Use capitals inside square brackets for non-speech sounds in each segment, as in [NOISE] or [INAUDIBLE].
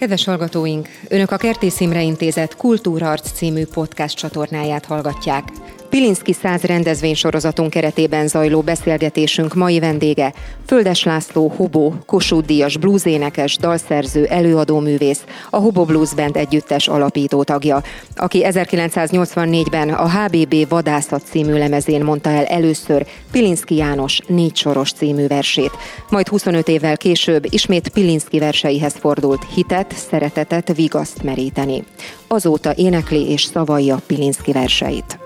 Kedves hallgatóink, Önök a Kertész Imre Intézet Kultúrarc című podcast csatornáját hallgatják. Pilinszki száz rendezvénysorozatunk keretében zajló beszélgetésünk mai vendége Földes László Hobó, Kossuth Díjas bluesénekes, dalszerző, előadóművész, a Hobo Blues Band együttes alapító tagja, aki 1984-ben a HBB Vadászat című lemezén mondta el először Pilinszki János négy soros című versét. Majd 25 évvel később ismét Pilinszki verseihez fordult hitet, szeretetet, vigaszt meríteni. Azóta énekli és szavalja Pilinszki verseit.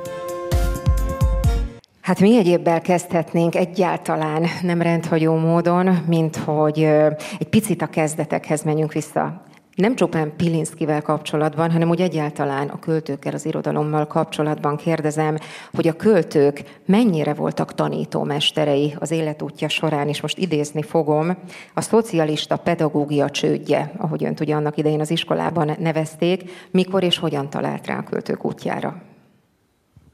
Hát mi egyébbel kezdhetnénk egyáltalán nem rendhagyó módon, mint hogy egy picit a kezdetekhez menjünk vissza. Nem csupán Pilinszkivel kapcsolatban, hanem úgy egyáltalán a költőkkel, az irodalommal kapcsolatban kérdezem, hogy a költők mennyire voltak tanítómesterei az életútja során, és most idézni fogom, a szocialista pedagógia csődje, ahogy önt ugye annak idején az iskolában nevezték, mikor és hogyan talált rá a költők útjára?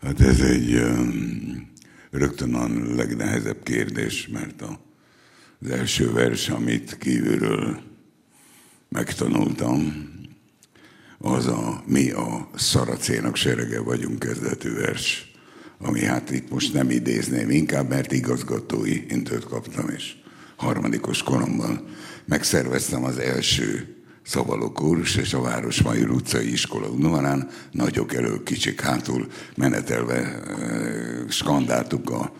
Hát ez egy um rögtön a legnehezebb kérdés, mert a, az első vers, amit kívülről megtanultam, az a mi a szaracénak serege vagyunk kezdetű vers, ami hát itt most nem idézném inkább, mert igazgatói intőt kaptam, és harmadikos koromban megszerveztem az első szavaló kórus és a Városmajor utcai iskola udvarán nagyok elő, kicsik hátul menetelve skandáltuk a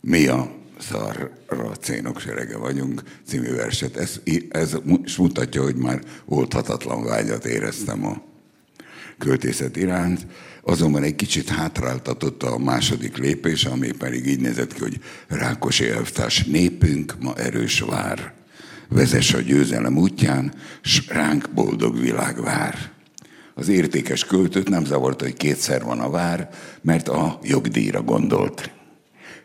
mi a szarra cénok serege vagyunk című verset. Ez, ez is mutatja, hogy már oldhatatlan vágyat éreztem a költészet iránt, azonban egy kicsit hátráltatott a második lépés, ami pedig így nézett ki, hogy Rákosi elvtárs népünk ma erős vár vezess a győzelem útján, s ránk boldog világ vár. Az értékes költőt nem zavarta, hogy kétszer van a vár, mert a jogdíjra gondolt.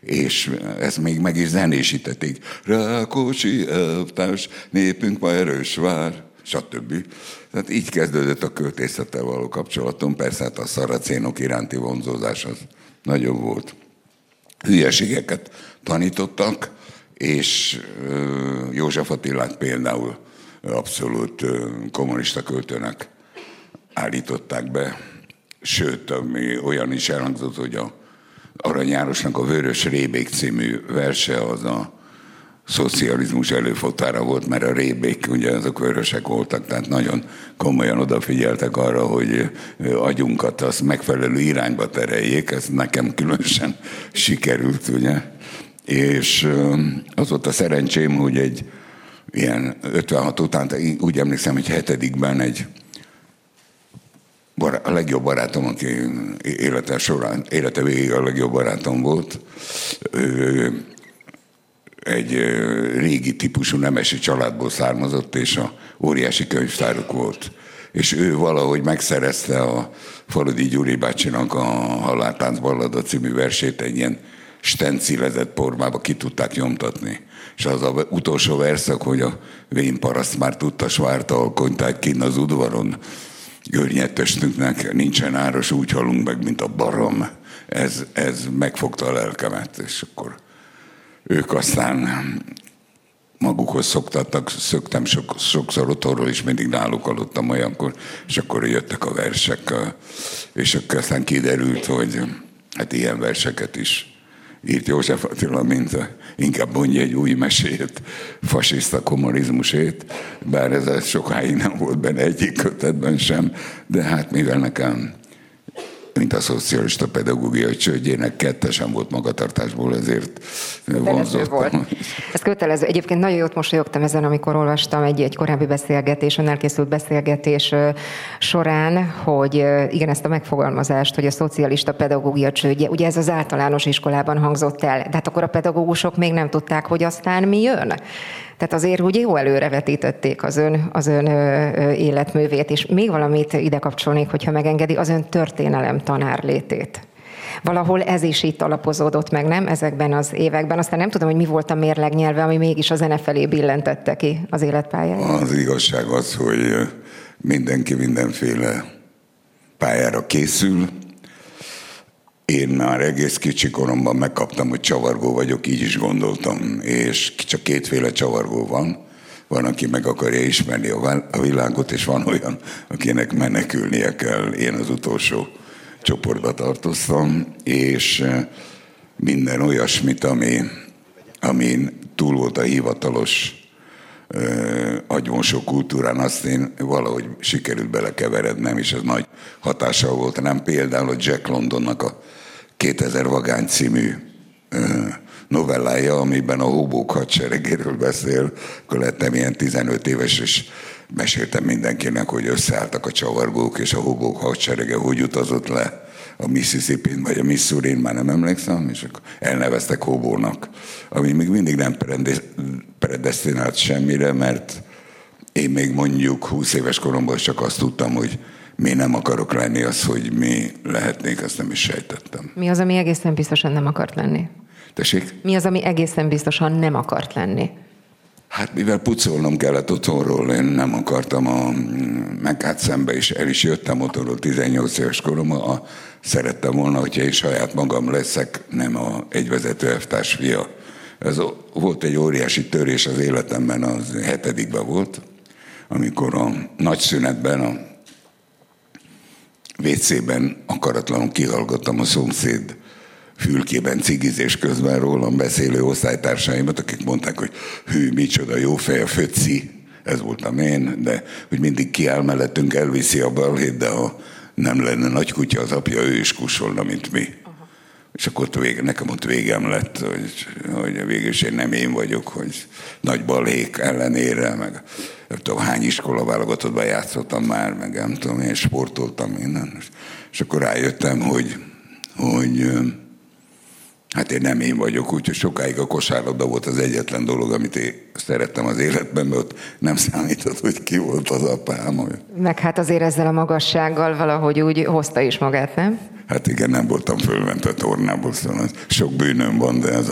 És ezt még meg is zenésítették. Rákóczi elvtárs, népünk ma erős vár, stb. Tehát így kezdődött a költészettel való kapcsolatom. Persze hát a szaracénok iránti vonzózás az nagyon volt. Hülyeségeket tanítottak, és József Attilát például abszolút kommunista költőnek állították be. Sőt, ami olyan is elhangzott, hogy a Arany Járosnak a Vörös Rébék című verse az a szocializmus előfotára volt, mert a rébék, ugye azok vörösek voltak, tehát nagyon komolyan odafigyeltek arra, hogy agyunkat az megfelelő irányba tereljék, ez nekem különösen sikerült, ugye és az volt a szerencsém, hogy egy ilyen 56 után, úgy emlékszem, hogy hetedikben egy bará, a legjobb barátom, aki élete során, élete végig a legjobb barátom volt, ő, egy régi típusú nemesi családból származott, és a óriási könyvtáruk volt. És ő valahogy megszerezte a Faludi Gyuri bácsinak a Haláltánc Ballada című versét egy ilyen stencilezett formába ki tudták nyomtatni. És az a utolsó verszak, hogy a vén paraszt már tudta svárta alkonytát kinn az udvaron. Görnyettestünknek nincsen áros, úgy halunk meg, mint a barom. Ez, ez megfogta a lelkemet, és akkor ők aztán magukhoz szoktattak, szöktem sok, sokszor otthonról, és mindig náluk aludtam olyankor, és akkor jöttek a versek, és akkor aztán kiderült, hogy hát ilyen verseket is írt József Attila, mint a, inkább mondja egy új mesét, fasiszta kommunizmusét, bár ez sokáig nem volt benne egyik kötetben sem, de hát mivel nekem mint a szocialista pedagógiai csődjének kettesen volt magatartásból, ezért vonzottam. Volt. Ez kötelező. Egyébként nagyon jót mosolyogtam ezen, amikor olvastam egy, egy korábbi beszélgetés, elkészült beszélgetés során, hogy igen, ezt a megfogalmazást, hogy a szocialista pedagógia csődje, ugye ez az általános iskolában hangzott el, de hát akkor a pedagógusok még nem tudták, hogy aztán mi jön. Tehát azért úgy jó előrevetítették az ön, az ön életművét, és még valamit ide kapcsolnék, hogyha megengedi, az ön történelem tanár létét. Valahol ez is itt alapozódott meg, nem? Ezekben az években. Aztán nem tudom, hogy mi volt a mérleg nyelve, ami mégis a zene felé billentette ki az életpályáját. Az igazság az, hogy mindenki mindenféle pályára készül, én már egész kicsi koromban megkaptam, hogy csavargó vagyok, így is gondoltam, és csak kétféle csavargó van. van, aki meg akarja ismerni a világot, és van olyan, akinek menekülnie kell. Én az utolsó csoportba tartoztam, és minden olyasmit, ami, amin túl volt a hivatalos agymosó kultúrán, azt én valahogy sikerült belekeverednem, és ez nagy hatással volt Nem Például a Jack Londonnak a 2000 Vagány című novellája, amiben a hóbók hadseregéről beszél, akkor lettem ilyen 15 éves, és meséltem mindenkinek, hogy összeálltak a csavargók, és a hóbók hadserege hogy utazott le a mississippi vagy a missouri már nem emlékszem, és akkor elneveztek hóbónak, ami még mindig nem predestinált semmire, mert én még mondjuk 20 éves koromban csak azt tudtam, hogy mi nem akarok lenni, az, hogy mi lehetnék, azt nem is sejtettem. Mi az, ami egészen biztosan nem akart lenni? Tessék? Mi az, ami egészen biztosan nem akart lenni? Hát mivel pucolnom kellett otthonról, én nem akartam a Mekát szembe, és el is jöttem otthonról 18 éves koromban, szerettem volna, hogyha én saját magam leszek, nem a egyvezető elvtárs fia. Ez volt egy óriási törés az életemben, az hetedikben volt, amikor a nagy szünetben a WC-ben akaratlanul kihallgattam a szomszéd fülkében cigizés közben rólam beszélő osztálytársaimat, akik mondták, hogy hű, micsoda jó fej a föci, ez voltam én, de hogy mindig kiáll mellettünk, elviszi a balhét, de ha nem lenne nagy kutya az apja, ő is kusolna, mint mi. Aha. És akkor ott vége, nekem ott végem lett, hogy, hogy végül is én nem én vagyok, hogy nagy balhék ellenére, meg nem tudom, hány iskola válogatottban játszottam már, meg nem tudom, én sportoltam minden. És akkor rájöttem, hogy, hogy Hát én nem én vagyok, úgyhogy sokáig a kosárlabda volt az egyetlen dolog, amit én szerettem az életben, mert ott nem számított, hogy ki volt az apám. Meg hát azért ezzel a magassággal valahogy úgy hozta is magát, nem? Hát igen, nem voltam fölment a tornából, szóval sok bűnöm van, de ez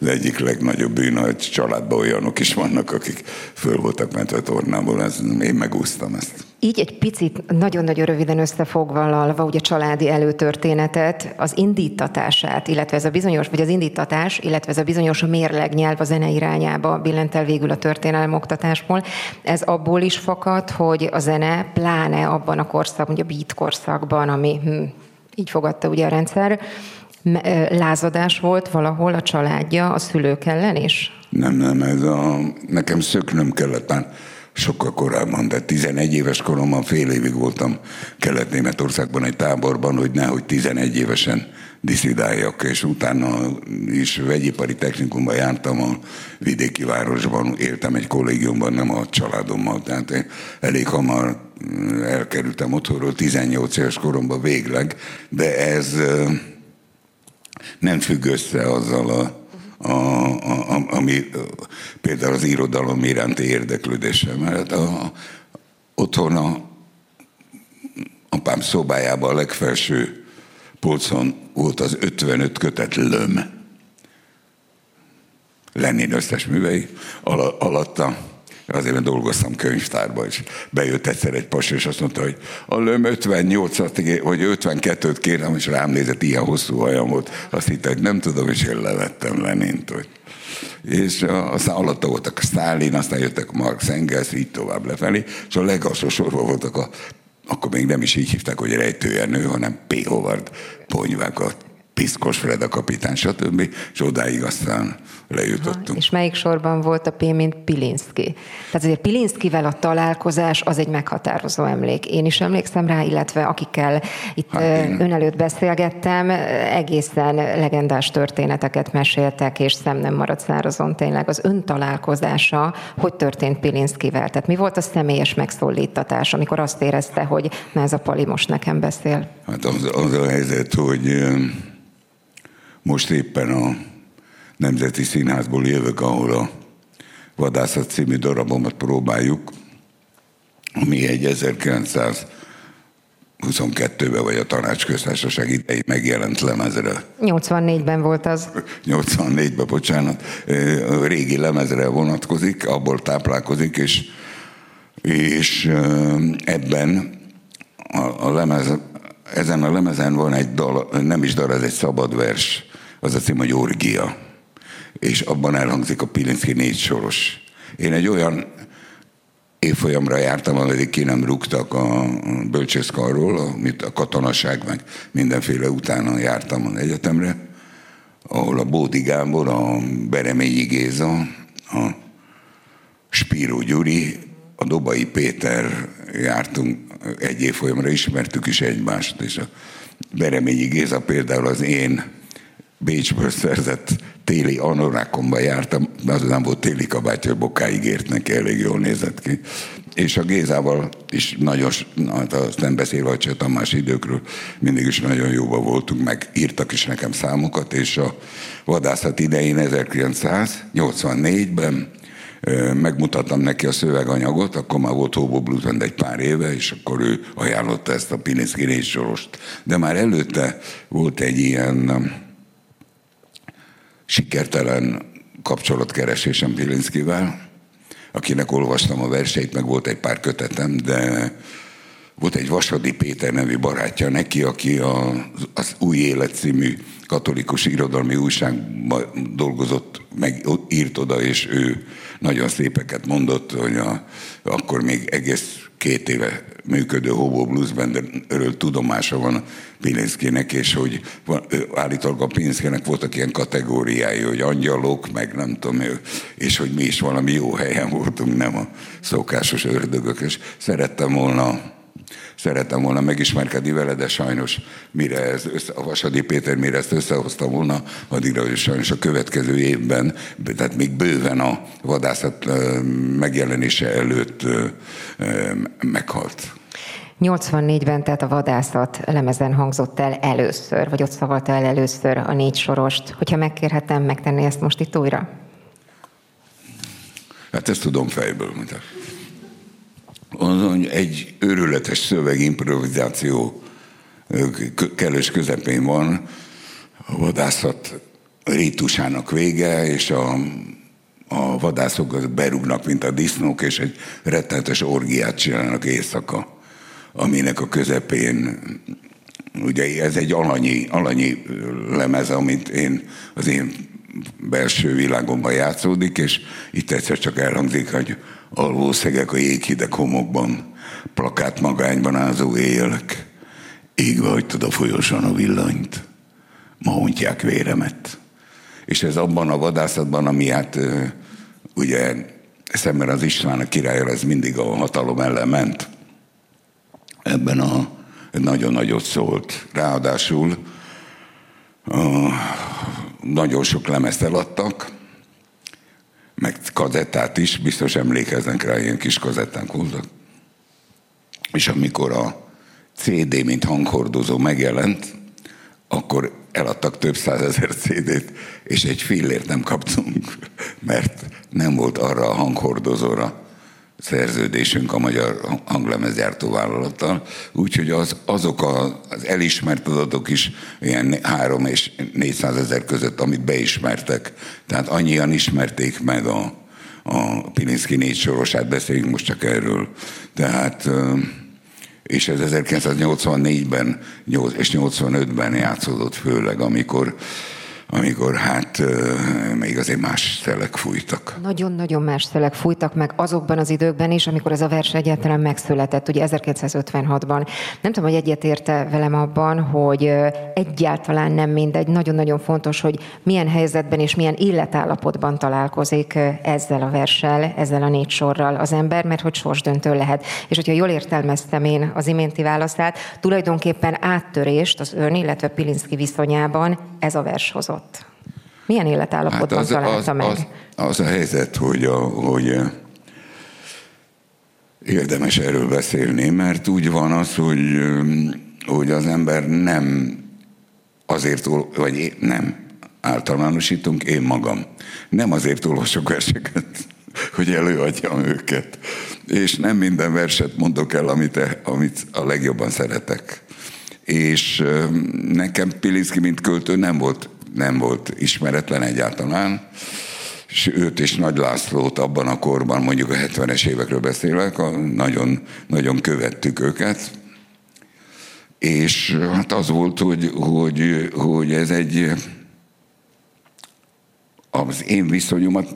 az egyik legnagyobb bűn, hogy családban olyanok is vannak, akik föl voltak ment a tornából, ez, én megúsztam ezt. Így egy picit, nagyon-nagyon röviden összefoglalva, ugye a családi előtörténetet, az indítatását, illetve ez a bizonyos, vagy az indítatás, illetve ez a bizonyos mérlegnyelv a zene irányába billent el végül a történelem oktatásból. Ez abból is fakad, hogy a zene, pláne abban a korszakban, ugye a beat korszakban, ami hm, így fogadta ugye a rendszer, lázadás volt valahol a családja a szülők ellen is? Nem, nem, ez a, nekem szöknöm kellett már sokkal korábban, de 11 éves koromban fél évig voltam Kelet-Németországban egy táborban, hogy nehogy 11 évesen diszidáljak, és utána is vegyipari technikumban jártam a vidéki városban, éltem egy kollégiumban, nem a családommal, tehát én elég hamar elkerültem otthonról 18 éves koromban végleg, de ez nem függ össze azzal a a, a, ami például az irodalom iránti érdeklődésem. Mert a, otthon a apám szobájában a legfelső polcon volt az 55 kötet löm. Lenin összes művei, alatta azért mert dolgoztam könyvtárban, és bejött egyszer egy pas, és azt mondta, hogy a löm 58-at, vagy 52-t kérem, és rám nézett, ilyen hosszú hajam volt. Azt hitte, hogy nem tudom, és én levettem Lenint, hogy és aztán alatta voltak a Stalin, aztán jöttek Marx Engels, így tovább lefelé, és a legalsó sorban voltak a, akkor még nem is így hívták, hogy rejtőjenő, hanem P. Howard ponyvák, a Piszkos Fred a kapitán, stb. És odáig aztán lejutottunk. Aha, és melyik sorban volt a P, mint Pilinszki? Tehát azért Pilinszkivel a találkozás az egy meghatározó emlék. Én is emlékszem rá, illetve akikkel itt hát ön előtt beszélgettem, egészen legendás történeteket meséltek, és szem nem maradt szárazon tényleg. Az ön találkozása, hogy történt Pilinszkivel? Tehát mi volt a személyes megszólítatás, amikor azt érezte, hogy na ez a Pali most nekem beszél? Hát az, az a helyzet, hogy most éppen a Nemzeti Színházból jövök, ahol a Vadászat című darabomat próbáljuk, ami egy 1922-ben vagy a tanácsköztársaság idején megjelent lemezre. 84-ben volt az. 84-ben, bocsánat. A régi lemezre vonatkozik, abból táplálkozik, és, és ebben a, a lemez, ezen a lemezen van egy dal, nem is dal, ez egy szabad vers, az a cím, hogy Orgia és abban elhangzik a Pilinszki négy soros. Én egy olyan évfolyamra jártam, ameddig ki nem rúgtak a bölcsészkarról, amit a katonaság meg mindenféle utána jártam az egyetemre, ahol a Bódi Gábor, a Bereményi Géza, a Spíró Gyuri, a Dobai Péter jártunk egy évfolyamra, ismertük is egymást, és a Bereményi Géza például az én Bécsből szerzett téli anorákomba jártam, az nem volt téli kabátja, bokáig ért neki, elég jól nézett ki. És a Gézával is nagyon, hát azt nem beszélve a Cseh Tamás időkről, mindig is nagyon jóba voltunk, meg írtak is nekem számokat, és a vadászat idején 1984-ben megmutattam neki a szöveganyagot, akkor már volt Hobo Blues Band egy pár éve, és akkor ő ajánlotta ezt a Pilinszki sorost. De már előtte volt egy ilyen sikertelen kapcsolatkeresésem Pilinszkivel, akinek olvastam a verseit, meg volt egy pár kötetem, de volt egy Vasadi Péter nevű barátja neki, aki a, az Új Élet című katolikus irodalmi újságban dolgozott, meg írt oda, és ő nagyon szépeket mondott, hogy a, akkor még egész két éve működő Hobo Blues Bandről tudomása van Pilinszkének, és hogy van, állítólag a Pilinszkének voltak ilyen kategóriái, hogy angyalok, meg nem tudom, és hogy mi is valami jó helyen voltunk, nem a szokásos ördögök, és szerettem volna szerettem volna megismerkedni vele, de sajnos mire ez össze, a Vasadi Péter mire ezt összehozta volna, addigra ő sajnos a következő évben, tehát még bőven a vadászat megjelenése előtt meghalt. 84-ben tehát a vadászat lemezen hangzott el először, vagy ott szavalta el először a négy sorost. Hogyha megkérhetem, megtenni ezt most itt újra? Hát ezt tudom fejből. Mint azon egy őrületes szövegimprovizáció kellős közepén van, a vadászat rítusának vége, és a, a vadászok berúgnak, mint a disznók, és egy rettenetes orgiát csinálnak éjszaka, aminek a közepén ugye ez egy alanyi, alanyi lemez, amit én az én belső világomban játszódik, és itt egyszer csak elhangzik, hogy alvószegek a jéghideg homokban, plakát magányban ázó éjjelek, égve hagytad a folyosón a villanyt, ma ontják véremet. És ez abban a vadászatban, ami hát ugye szemben az István a királyra, ez mindig a hatalom ellen ment. Ebben a nagyon nagyot szólt. Ráadásul a, nagyon sok lemezt eladtak, meg kazettát is, biztos emlékeznek rá, ilyen kis kazetták voltak. És amikor a CD, mint hanghordozó megjelent, akkor eladtak több százezer CD-t, és egy fillért nem kaptunk, [LAUGHS] mert nem volt arra a hanghordozóra szerződésünk a magyar hanglemezgyártó vállalattal, úgyhogy az, azok az elismert adatok is ilyen 3 és 400 ezer között, amit beismertek. Tehát annyian ismerték meg a, a Pilinszki négy sorosát, beszéljünk most csak erről. Tehát és ez 1984-ben és 85-ben játszódott főleg, amikor amikor hát még azért más szelek fújtak. Nagyon-nagyon más szelek fújtak meg azokban az időkben is, amikor ez a vers egyáltalán megszületett, ugye 1956-ban. Nem tudom, hogy egyetérte velem abban, hogy egyáltalán nem mindegy, nagyon-nagyon fontos, hogy milyen helyzetben és milyen illetállapotban találkozik ezzel a verssel, ezzel a négy sorral az ember, mert hogy sorsdöntő lehet. És hogyha jól értelmeztem én az iménti válaszát, tulajdonképpen áttörést az ön, illetve Pilinszki viszonyában ez a vers hozott ott? Milyen életállapotban hát az, találta az, meg? Az, az a helyzet, hogy, a, hogy eh, érdemes erről beszélni, mert úgy van az, hogy, eh, hogy az ember nem azért, vagy nem, általánosítunk, én magam. Nem azért olvasok verseket, [LAUGHS] hogy előadjam őket. És nem minden verset mondok el, amit, amit a legjobban szeretek. És eh, nekem Pilinszki, mint költő nem volt nem volt ismeretlen egyáltalán, és őt és Nagy Lászlót abban a korban, mondjuk a 70-es évekről beszélek, nagyon, nagyon követtük őket, és hát az volt, hogy, hogy, hogy ez egy az én viszonyomat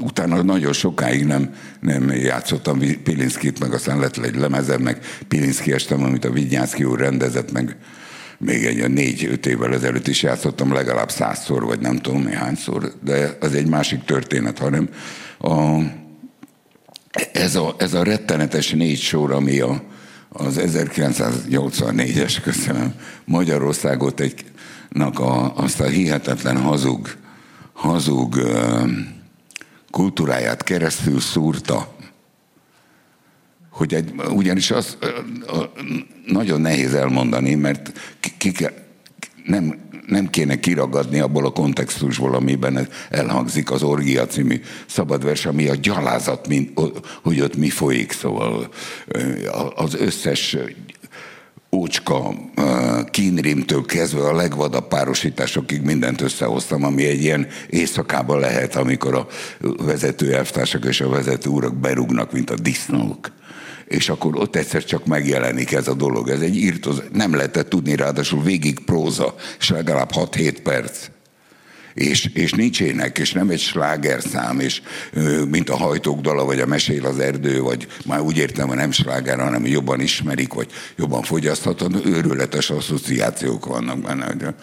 utána nagyon sokáig nem, nem játszottam Pilinszkit, meg aztán lett egy lemezem, meg Pilinszki estem, amit a Vigyánszki úr rendezett, meg még egy négy-öt évvel ezelőtt is játszottam legalább százszor, vagy nem tudom néhányszor, de az egy másik történet, hanem a, ez, a, ez a rettenetes négy sor, ami a, az 1984-es, köszönöm, Magyarországot egy, a, azt a hihetetlen hazug, hazug kultúráját keresztül szúrta, hogy egy, ugyanis az nagyon nehéz elmondani, mert ki, ki, nem, nem kéne kiragadni abból a kontextusból, amiben elhangzik az Orgia című szabadvers, ami a gyalázat, mint, hogy ott mi folyik, szóval az összes ócska kínrimtől kezdve a legvadabb párosításokig mindent összehoztam, ami egy ilyen éjszakában lehet, amikor a vezető elvtársak és a vezető urak berúgnak, mint a disznók és akkor ott egyszer csak megjelenik ez a dolog. Ez egy írtoz, nem lehetett tudni, ráadásul végig próza, és legalább 6-7 perc. És, és nincs ének, és nem egy slágerszám, és mint a hajtók dala, vagy a mesél az erdő, vagy már úgy értem, hogy nem sláger, hanem jobban ismerik, vagy jobban fogyaszthatod, őrületes asszociációk vannak benne. Hogy a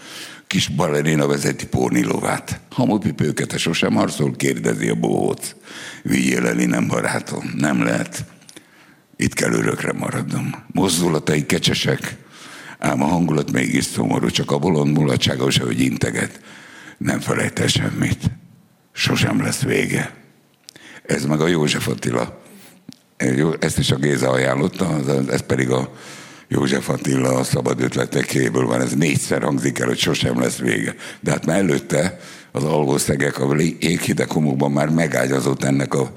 kis balerina vezeti Pónilovát. Hamupipőket, sosem harcol, kérdezi a bohóc. Vigyél el, nem barátom, nem lehet. Itt kell örökre maradnom. Mozdulatai kecsesek, ám a hangulat mégis szomorú, csak a bolond mulatságos, hogy integet. Nem felejte semmit. Sosem lesz vége. Ez meg a József Attila. Ezt is a Géza ajánlotta, ez pedig a József Attila a szabad ötletekéből van. Ez négyszer hangzik el, hogy sosem lesz vége. De hát már előtte az alvószegek a éghideg homokban már megágyazott ennek a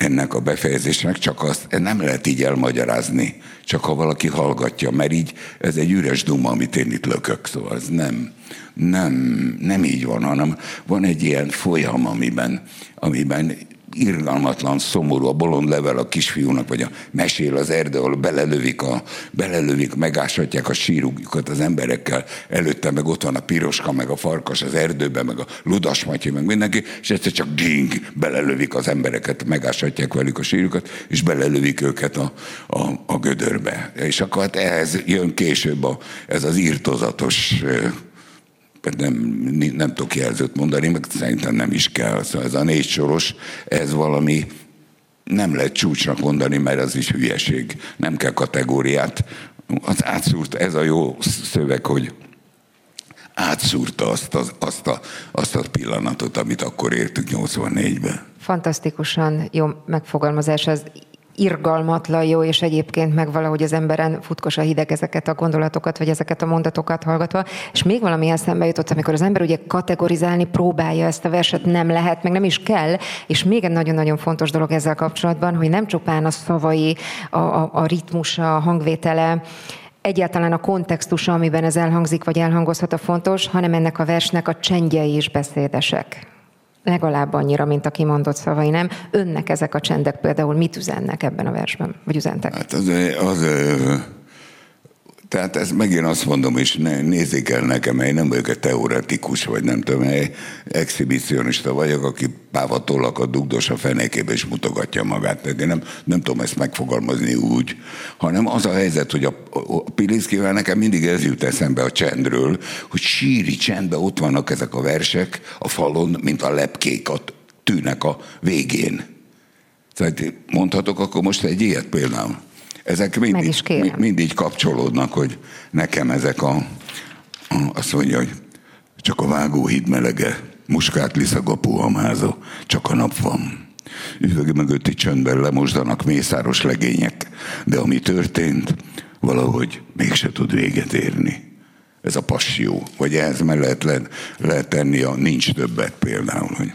ennek a befejezésnek, csak azt nem lehet így elmagyarázni, csak ha valaki hallgatja, mert így ez egy üres duma, amit én itt lökök, szóval ez nem, nem, nem így van, hanem van egy ilyen folyam, amiben, amiben irgalmatlan, szomorú, a bolond level a kisfiúnak, vagy a mesél az erdő, ahol belelövik, a, belelövik megásatják a sírukat az emberekkel, előtte meg ott van a piroska, meg a farkas az erdőben, meg a ludas matyi, meg mindenki, és egyszer csak ding, belelövik az embereket, megásatják velük a sírukat, és belelövik őket a, a, a gödörbe. És akkor hát ehhez jön később a, ez az írtozatos nem, nem tudok jelzőt mondani, meg szerintem nem is kell. Szóval ez a négy soros, ez valami nem lehet csúcsnak mondani, mert az is hülyeség. Nem kell kategóriát. Az átszúrt, ez a jó szöveg, hogy átszúrta azt, az, azt, a, azt a pillanatot, amit akkor értük 84-ben. Fantasztikusan jó megfogalmazás. Az irgalmatlan jó, és egyébként meg valahogy az emberen futkos a hideg ezeket a gondolatokat, vagy ezeket a mondatokat hallgatva. És még valami eszembe jutott, amikor az ember ugye kategorizálni próbálja ezt a verset, nem lehet, meg nem is kell, és még egy nagyon-nagyon fontos dolog ezzel kapcsolatban, hogy nem csupán a szavai, a, a, a ritmusa, a hangvétele, egyáltalán a kontextusa, amiben ez elhangzik, vagy elhangozhat a fontos, hanem ennek a versnek a csendjei is beszédesek legalább annyira, mint a kimondott szavai, nem? Önnek ezek a csendek például mit üzennek ebben a versben, vagy üzentek? Hát az, az tehát ez megint azt mondom, és ne, nézzék el nekem, én nem vagyok egy teoretikus, vagy nem tudom, egy exhibicionista vagyok, aki pávatollakat dugdos a fenékébe és mutogatja magát. Tehát én nem, nem tudom ezt megfogalmazni úgy, hanem az a helyzet, hogy a, a Pilinszkivel nekem mindig ez jut eszembe a csendről, hogy síri csendben ott vannak ezek a versek a falon, mint a lepkék a tűnek a végén. Tehát mondhatok akkor most egy ilyet például. Ezek mindig, mindig kapcsolódnak, hogy nekem ezek a, a azt mondja, hogy csak a vágóhíd melege, muskát liszag a puhamáza, csak a nap van. Üveg mögötti csöndben lemosdanak mészáros legények, de ami történt, valahogy mégse tud véget érni. Ez a passió. Vagy ehhez meg lehet, lehet, lehet tenni a nincs többet például, hogy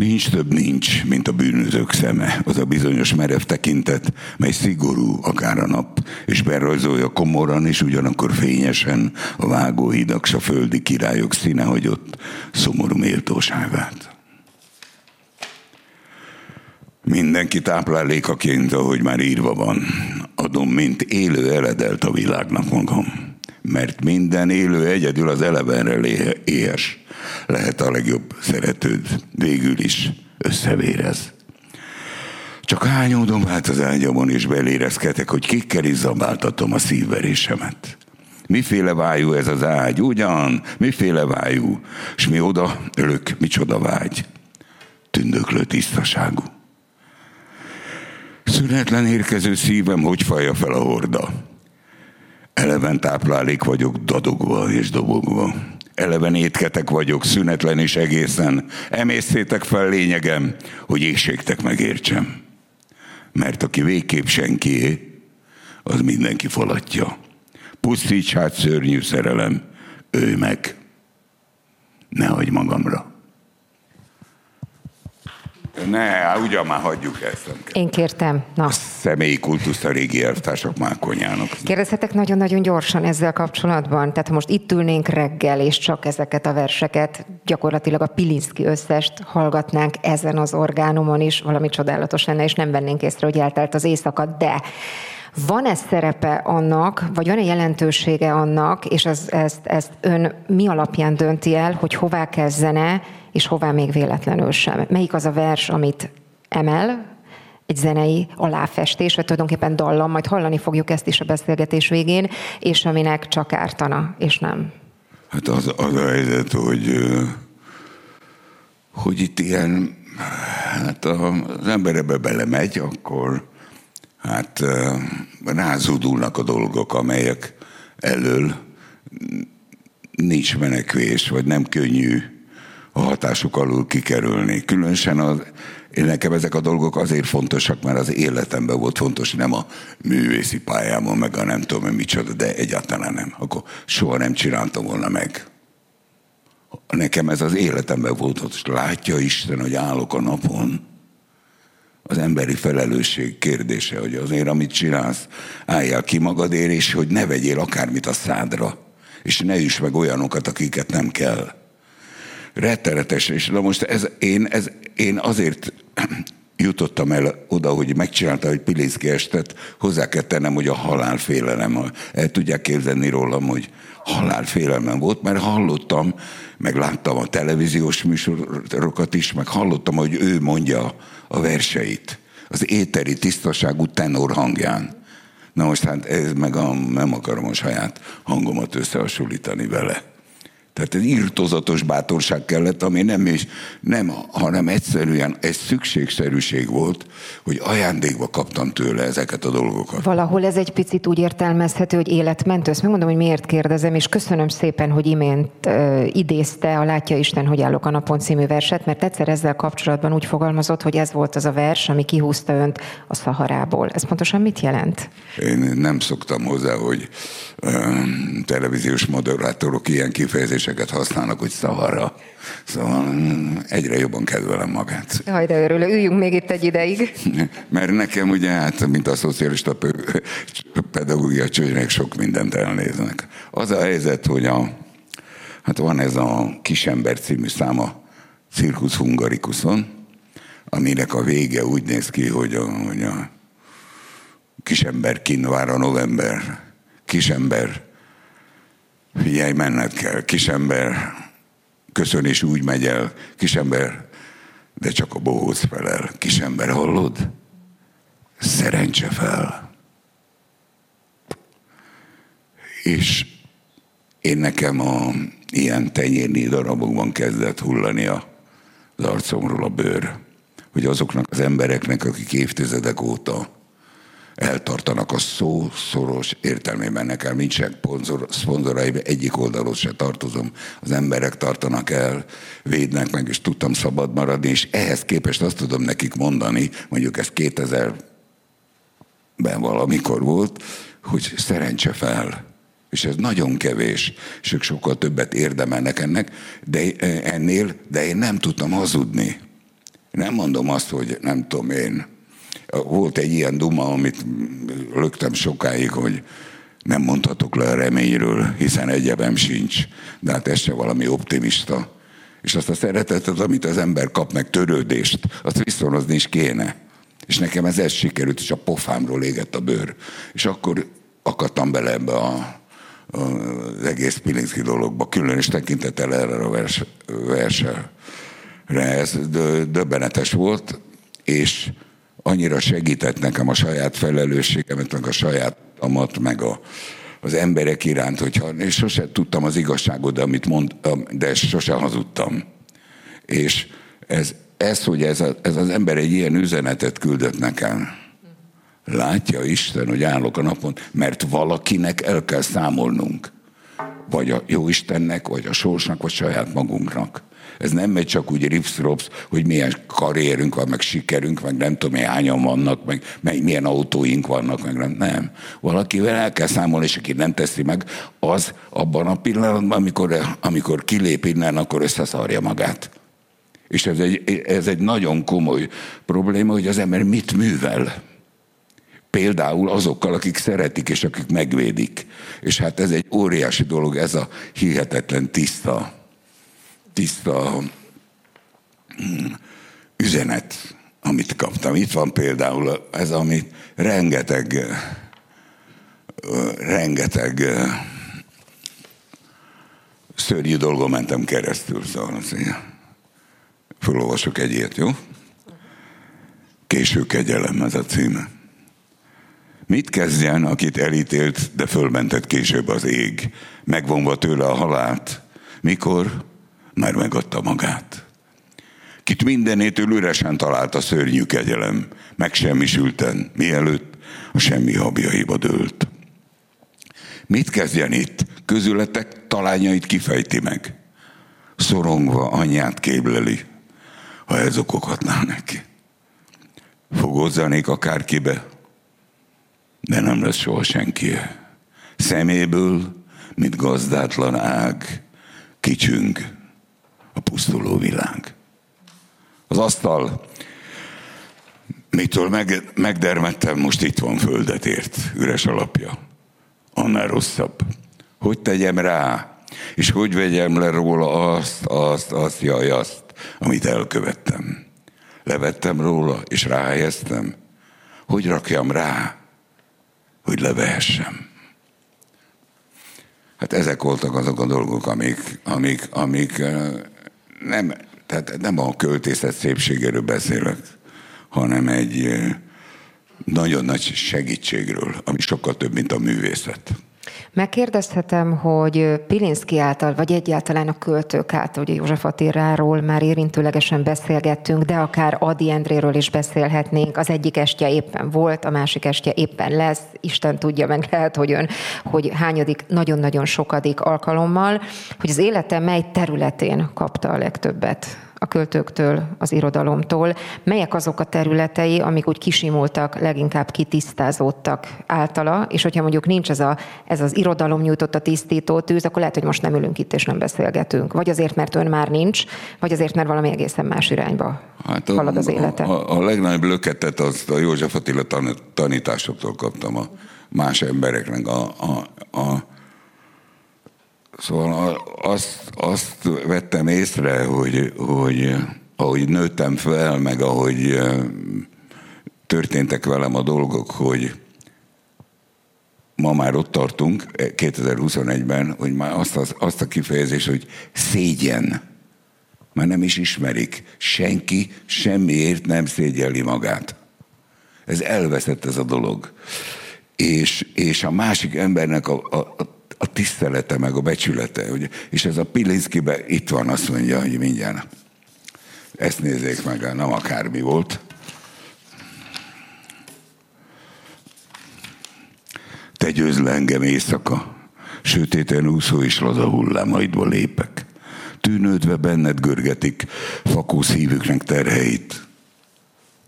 Nincs több nincs, mint a bűnözők szeme, az a bizonyos merev tekintet, mely szigorú akár a nap, és berajzolja komoran és ugyanakkor fényesen a vágóhidak s a földi királyok színe hagyott szomorú méltóságát. Mindenki táplálékaként, ahogy már írva van, adom, mint élő eledelt a világnak magam mert minden élő egyedül az elevenre éhes. Lehet a legjobb szeretőd, végül is összevérez. Csak hányódom hát az ágyamon, és belérezkedek, hogy kikkel izzabáltatom a szívverésemet. Miféle vájú ez az ágy, ugyan? Miféle vájú? És mi oda ölök, micsoda vágy? Tündöklő tisztaságú. Szünetlen érkező szívem, hogy fajja fel a horda? Eleven táplálék vagyok dadogva és dobogva. Eleven étketek vagyok, szünetlen és egészen. Emésztétek fel lényegem, hogy éjségtek megértsem. Mert aki végképp senkié, az mindenki falatja. Pusztíts hát szörnyű szerelem, ő meg. Ne hagyj magamra. Ne, ugyan már hagyjuk ezt. Nem Én kértem. Na. A személyi kultuszt a régi elvtársak már konyának. Kérdezhetek nagyon-nagyon gyorsan ezzel kapcsolatban? Tehát most itt ülnénk reggel, és csak ezeket a verseket, gyakorlatilag a Pilinszki összest hallgatnánk ezen az orgánumon is, valami csodálatos lenne, és nem vennénk észre, hogy eltelt az éjszaka, de van-e szerepe annak, vagy van-e jelentősége annak, és ez, ezt, ezt ön mi alapján dönti el, hogy hová kezdene, és hová még véletlenül sem? Melyik az a vers, amit emel, egy zenei aláfestés, vagy tulajdonképpen dallam, majd hallani fogjuk ezt is a beszélgetés végén, és aminek csak ártana, és nem. Hát az, az a helyzet, hogy, hogy itt ilyen, hát az ember ebbe belemegy, akkor hát rázódulnak a dolgok, amelyek elől nincs menekvés, vagy nem könnyű a hatásuk alul kikerülni. Különösen az, én nekem ezek a dolgok azért fontosak, mert az életemben volt fontos, nem a művészi pályámon, meg a nem tudom, micsoda, de egyáltalán nem. Akkor soha nem csináltam volna meg. Nekem ez az életemben volt, hogy látja Isten, hogy állok a napon, az emberi felelősség kérdése, hogy azért, amit csinálsz, álljál ki magadért, és hogy ne vegyél akármit a szádra, és ne is meg olyanokat, akiket nem kell. Rettenetes, és na most ez, én, ez, én azért [CLEARS THROAT] jutottam el oda, hogy megcsinálta, hogy Pilinszki estet, hozzá kell tennem, hogy a halálfélelem, el tudják képzelni rólam, hogy halálfélelmem volt, mert hallottam, meg láttam a televíziós műsorokat is, meg hallottam, hogy ő mondja a verseit az éteri tisztaságú tenor hangján. Na most hát ez meg a, nem akarom a saját hangomat összehasonlítani vele. Tehát ez írtozatos bátorság kellett, ami nem is, nem, hanem egyszerűen egy szükségszerűség volt, hogy ajándékba kaptam tőle ezeket a dolgokat. Valahol ez egy picit úgy értelmezhető, hogy életmentő. Ezt megmondom, hogy miért kérdezem, és köszönöm szépen, hogy imént uh, idézte a Látja Isten, hogy állok a napon című verset, mert egyszer ezzel kapcsolatban úgy fogalmazott, hogy ez volt az a vers, ami kihúzta önt a Szaharából. Ez pontosan mit jelent? Én nem szoktam hozzá, hogy um, televíziós moderátorok ilyen kifejezések kifejezéseket használnak, hogy szavarra. Szóval mm, egyre jobban kedvelem magát. Jaj, de örülök, üljünk még itt egy ideig. [LAUGHS] Mert nekem ugye, hát, mint a szocialista [LAUGHS] pedagógia csőnek sok mindent elnéznek. Az a helyzet, hogy a, hát van ez a Kisember című száma Circus Hungarikuson, aminek a vége úgy néz ki, hogy a, hogy a kisember kinvár a november, kisember figyelj, menned kell, kisember, köszön és úgy megy el, kisember, de csak a bohóc felel. Kisember, hallod? Szerencse fel. És én nekem a ilyen tenyérni darabokban kezdett hullani a, az arcomról a bőr, hogy azoknak az embereknek, akik évtizedek óta eltartanak a szó szoros értelmében. Nekem nincsen szponzorai, egyik oldalon se tartozom. Az emberek tartanak el, védnek meg, és tudtam szabad maradni, és ehhez képest azt tudom nekik mondani, mondjuk ez 2000-ben valamikor volt, hogy szerencse fel. És ez nagyon kevés, és ők sokkal többet érdemelnek ennek, de ennél, de én nem tudtam hazudni. Nem mondom azt, hogy nem tudom én, volt egy ilyen duma, amit lögtem sokáig, hogy nem mondhatok le a reményről, hiszen egyebem sincs, de hát ez se valami optimista. És azt a szeretetet, amit az ember kap meg törődést, azt viszonyozni is kéne. És nekem ez ez sikerült, és a pofámról égett a bőr. És akkor akadtam bele ebbe a az egész Pilinszki dologba, különös tekintettel erre a vers, versre. Ez döbbenetes volt, és annyira segített nekem a saját felelősségemet, meg a saját amat, meg a, az emberek iránt, hogyha, és sose tudtam az igazságot, de amit mondtam, de sose hazudtam. És ez, ez hogy ez, a, ez az ember egy ilyen üzenetet küldött nekem, látja Isten, hogy állok a napon, mert valakinek el kell számolnunk. Vagy a jó Istennek, vagy a sorsnak, vagy saját magunknak. Ez nem megy csak úgy ripsz hogy milyen karrierünk van, meg sikerünk, meg nem tudom, hányan vannak, meg, meg milyen autóink vannak, meg nem. nem. Valakivel el kell számolni, és aki nem teszi meg, az abban a pillanatban, amikor, amikor kilép innen, akkor összeszarja magát. És ez egy, ez egy nagyon komoly probléma, hogy az ember mit művel. Például azokkal, akik szeretik, és akik megvédik. És hát ez egy óriási dolog, ez a hihetetlen tiszta tiszta mm, üzenet, amit kaptam. Itt van például ez, amit rengeteg, rengeteg szörnyű dolgon mentem keresztül, szóval azt Fölolvasok egy ilyet, jó? Késő kegyelem ez a címe. Mit kezdjen, akit elítélt, de fölmentett később az ég, megvonva tőle a halált? Mikor? Már megadta magát. Kit mindenétől üresen talált a szörnyű kegyelem, megsemmisülten, mielőtt a semmi habjaiba dőlt. Mit kezdjen itt? Közületek talányait kifejti meg. Szorongva anyját kébleli, ha ez okokhatná neki. Fogozzanék akárkibe, de nem lesz soha senki. Szeméből, mint gazdátlan ág, kicsünk, a pusztuló világ. Az asztal, mitől meg, megdermettem, most itt van földet ért, üres alapja. Annál rosszabb. Hogy tegyem rá, és hogy vegyem le róla azt, azt, azt, jaj, azt, amit elkövettem. Levettem róla, és ráhelyeztem. Hogy rakjam rá, hogy levehessem. Hát ezek voltak azok a dolgok, amik, amik, amik nem, tehát nem a költészet szépségéről beszélek, hanem egy nagyon nagy segítségről, ami sokkal több, mint a művészet. Megkérdezhetem, hogy Pilinszki által, vagy egyáltalán a költők által, ugye József Attiláról már érintőlegesen beszélgettünk, de akár Adi Endréről is beszélhetnénk. Az egyik estje éppen volt, a másik estje éppen lesz. Isten tudja meg lehet, hogy ön, hogy hányadik, nagyon-nagyon sokadik alkalommal, hogy az élete mely területén kapta a legtöbbet a költőktől, az irodalomtól. Melyek azok a területei, amik úgy kisimultak, leginkább kitisztázódtak általa, és hogyha mondjuk nincs ez, a, ez az irodalom nyújtott a tisztító tűz, akkor lehet, hogy most nem ülünk itt és nem beszélgetünk. Vagy azért, mert ön már nincs, vagy azért, mert valami egészen más irányba hát a, halad az élete. A, a, a legnagyobb löketet azt a József Attila tanításoktól kaptam a más embereknek a, a, a Szóval azt, azt vettem észre, hogy, hogy ahogy nőttem fel, meg ahogy történtek velem a dolgok, hogy ma már ott tartunk, 2021-ben, hogy már azt, az, azt a kifejezés, hogy szégyen. Már nem is ismerik. Senki semmiért nem szégyelli magát. Ez elveszett ez a dolog. És, és a másik embernek a, a, a a tisztelete, meg a becsülete. Ugye? És ez a Pilinszkibe itt van, azt mondja, hogy mindjárt. Ezt nézzék meg, nem akármi volt. Te győz le engem éjszaka, sötéten úszó és laza hullámaidba lépek. Tűnődve benned görgetik fakó szívüknek terheit.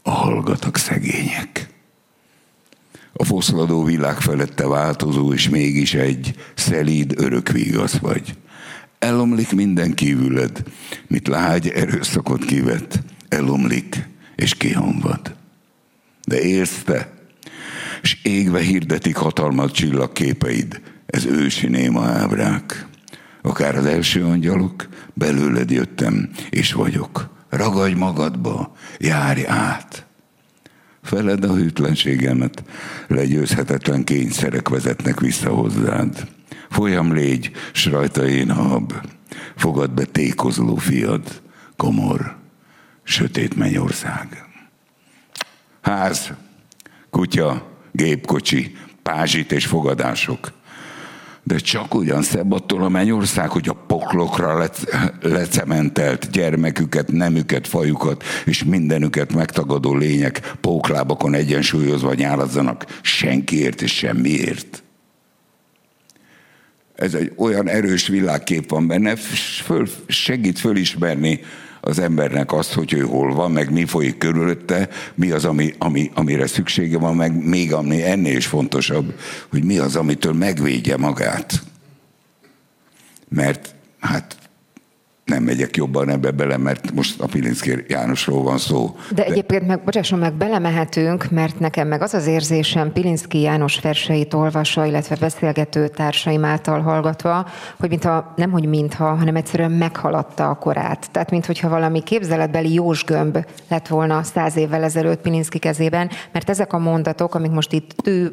A hallgatak szegények. A foszladó világ felette változó, és mégis egy szelíd örökvígasz vagy. Elomlik minden kívüled, mit lágy erőszakot kivett, elomlik és kihamvad. De élsz te, és égve hirdetik hatalmat csillagképeid, ez ősi néma ábrák. Akár az első angyalok, belőled jöttem, és vagyok. Ragadj magadba, járj át. Feled a hűtlenségemet, legyőzhetetlen kényszerek vezetnek vissza hozzád. Folyam légy, s rajta én hab, fogad be tékozló fiad, komor, sötét mennyország. Ház, kutya, gépkocsi, pázsit és fogadások. De csak ugyan szebb attól a mennyország, hogy a poklokra lecementelt gyermeküket, nemüket, fajukat és mindenüket megtagadó lények póklábakon egyensúlyozva nyáladzanak senkiért és semmiért. Ez egy olyan erős világkép van benne, föl, segít fölismerni az embernek azt, hogy ő hol van, meg mi folyik körülötte, mi az, ami, ami, amire szüksége van, meg még ami ennél is fontosabb, hogy mi az, amitől megvédje magát. Mert hát nem megyek jobban ebbe bele, mert most a Pilinszki Jánosról van szó. De, de egyébként meg, bocsásson meg, belemehetünk, mert nekem meg az az érzésem Pilinszki János verseit olvasva, illetve beszélgető társaim által hallgatva, hogy mintha, nem hogy mintha, hanem egyszerűen meghaladta a korát. Tehát, mintha valami képzeletbeli jósgömb lett volna száz évvel ezelőtt Pilinszki kezében, mert ezek a mondatok, amik most itt tű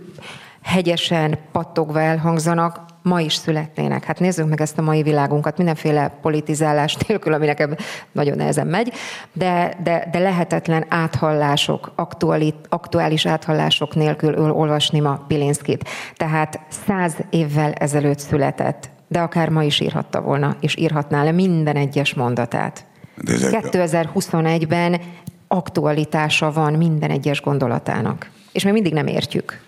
hegyesen, pattogva elhangzanak, ma is születnének. Hát nézzük meg ezt a mai világunkat, mindenféle politizálás [LAUGHS] nélkül, ami nekem nagyon nehezen megy, de, de, de lehetetlen áthallások, aktuális, aktuális áthallások nélkül olvasni ma Pilinszkit. Tehát száz évvel ezelőtt született, de akár ma is írhatta volna, és írhatná le minden egyes mondatát. 2021-ben aktualitása van minden egyes gondolatának. És még mindig nem értjük.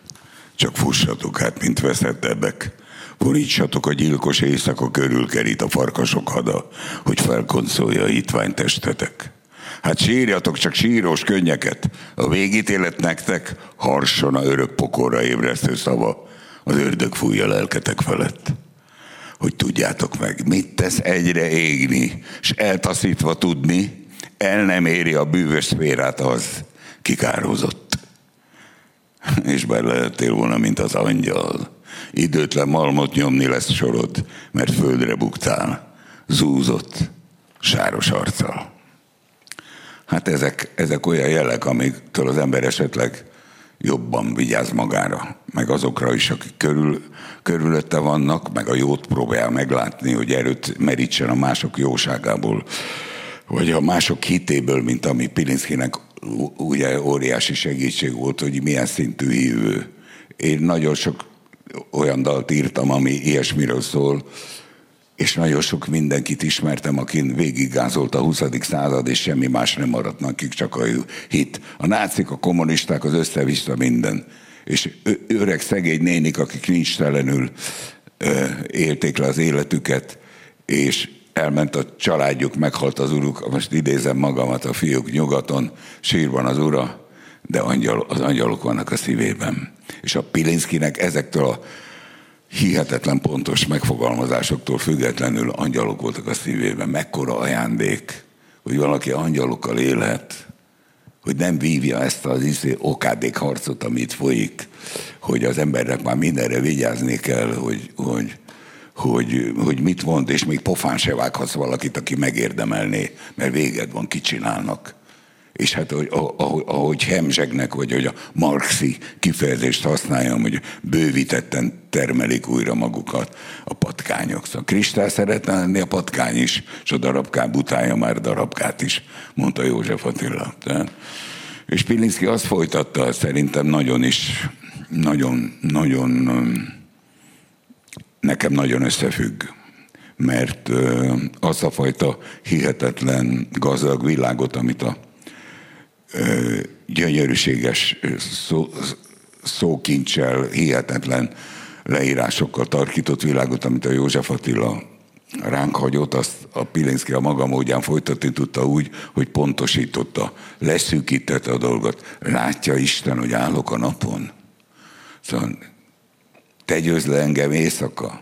Csak fussatok hát, mint veszettebbek. Borítsatok a gyilkos éjszaka körül kerít a farkasok hada, hogy felkoncolja a hitványtestetek. Hát sírjatok csak sírós könnyeket. A végítélet nektek harson a örök pokorra ébresztő szava. Az ördög fújja lelketek felett. Hogy tudjátok meg, mit tesz egyre égni, és eltaszítva tudni, el nem éri a bűvös szférát az, kikározott. [LAUGHS] És bár lehettél volna, mint az angyal, időtlen malmot nyomni lesz sorod, mert földre buktál, zúzott, sáros arccal. Hát ezek, ezek olyan jelek, amiktől az ember esetleg jobban vigyáz magára, meg azokra is, akik körül, körülötte vannak, meg a jót próbál meglátni, hogy erőt merítsen a mások jóságából, vagy a mások hitéből, mint ami Pilinszkinek ugye óriási segítség volt, hogy milyen szintű hívő. Én nagyon sok olyan dalt írtam, ami ilyesmiről szól, és nagyon sok mindenkit ismertem, akin végiggázolt a 20. század, és semmi más nem maradt nekik, csak a hit. A nácik, a kommunisták, az össze-vissza minden. És öreg szegény nénik, akik nincs telenül élték le az életüket, és elment a családjuk, meghalt az uruk, most idézem magamat, a fiúk nyugaton, sírban az ura, de angyal, az angyalok vannak a szívében. És a Pilinszkinek ezektől a hihetetlen pontos megfogalmazásoktól függetlenül angyalok voltak a szívében. Mekkora ajándék, hogy valaki angyalokkal élhet, hogy nem vívja ezt az iszé okádék harcot, amit folyik, hogy az embernek már mindenre vigyázni kell, hogy, hogy, hogy, hogy mit mond, és még pofán se vághatsz valakit, aki megérdemelné, mert véged van, kicsinálnak és hát ahogy, ahogy hemzsegnek, vagy hogy a marxi kifejezést használjam, hogy bővítetten termelik újra magukat a patkányok. Szóval Kristál szeretne lenni a patkány is, és a darabkán butálja már darabkát is, mondta József Attila. Tehát, és Pilinszki azt folytatta, szerintem nagyon is, nagyon, nagyon, nekem nagyon összefügg mert az a fajta hihetetlen gazdag világot, amit a gyönyörűséges szó, szókincsel, hihetetlen leírásokkal tarkított világot, amit a József Attila ránk hagyott, azt a Pilinszki a maga módján folytatni tudta úgy, hogy pontosította, leszűkítette a dolgot. Látja Isten, hogy állok a napon. Szóval te győz le engem éjszaka.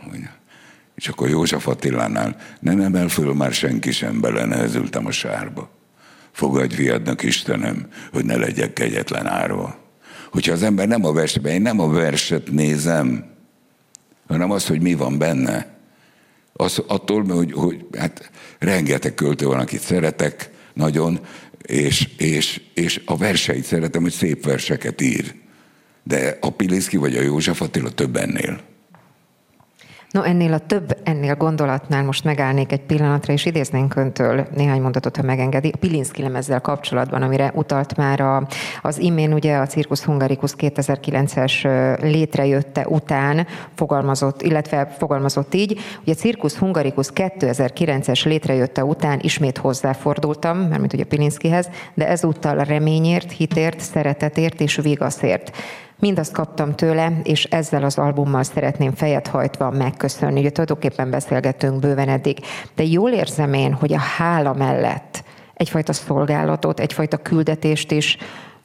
És akkor József Attilánál nem emel föl már senki sem, belenehezültem a sárba. Fogadj fiadnak Istenem, hogy ne legyek kegyetlen árva. Hogyha az ember nem a versben, én nem a verset nézem, hanem az, hogy mi van benne. Az, attól, hogy, hogy hát rengeteg költő van, akit szeretek, nagyon, és, és, és a verseit szeretem, hogy szép verseket ír. De a Pilinszki vagy a József Attila több ennél. No, ennél a több, ennél gondolatnál most megállnék egy pillanatra, és idéznénk öntől néhány mondatot, ha megengedi. Pilinszki lemezzel kapcsolatban, amire utalt már a, az imén, ugye a Circus Hungaricus 2009-es létrejötte után fogalmazott, illetve fogalmazott így, hogy a Circus Hungaricus 2009-es létrejötte után ismét hozzáfordultam, mármint ugye Pilinszkihez, de ezúttal reményért, hitért, szeretetért és vigaszért. Mindazt kaptam tőle, és ezzel az albummal szeretném fejet hajtva megköszönni. Ugye tulajdonképpen beszélgetünk bőven eddig, de jól érzem én, hogy a hála mellett egyfajta szolgálatot, egyfajta küldetést is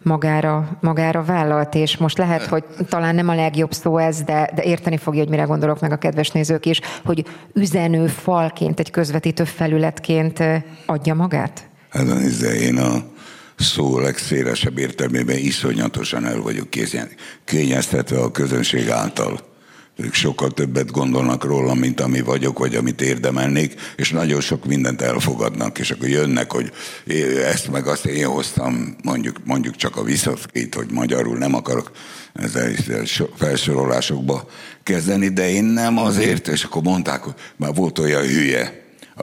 magára, magára vállalt, és most lehet, hogy talán nem a legjobb szó ez, de, de érteni fogja, hogy mire gondolok meg a kedves nézők is, hogy üzenő falként, egy közvetítő felületként adja magát? Hát nézze, én a szó legszélesebb értelmében iszonyatosan el vagyok kényeztetve a közönség által. Ők sokkal többet gondolnak róla, mint ami vagyok, vagy amit érdemelnék, és nagyon sok mindent elfogadnak, és akkor jönnek, hogy ezt meg azt én hoztam, mondjuk, mondjuk csak a visszaszkét, hogy magyarul nem akarok ezzel felsorolásokba kezdeni, de én nem azért, és akkor mondták, hogy már volt olyan hülye,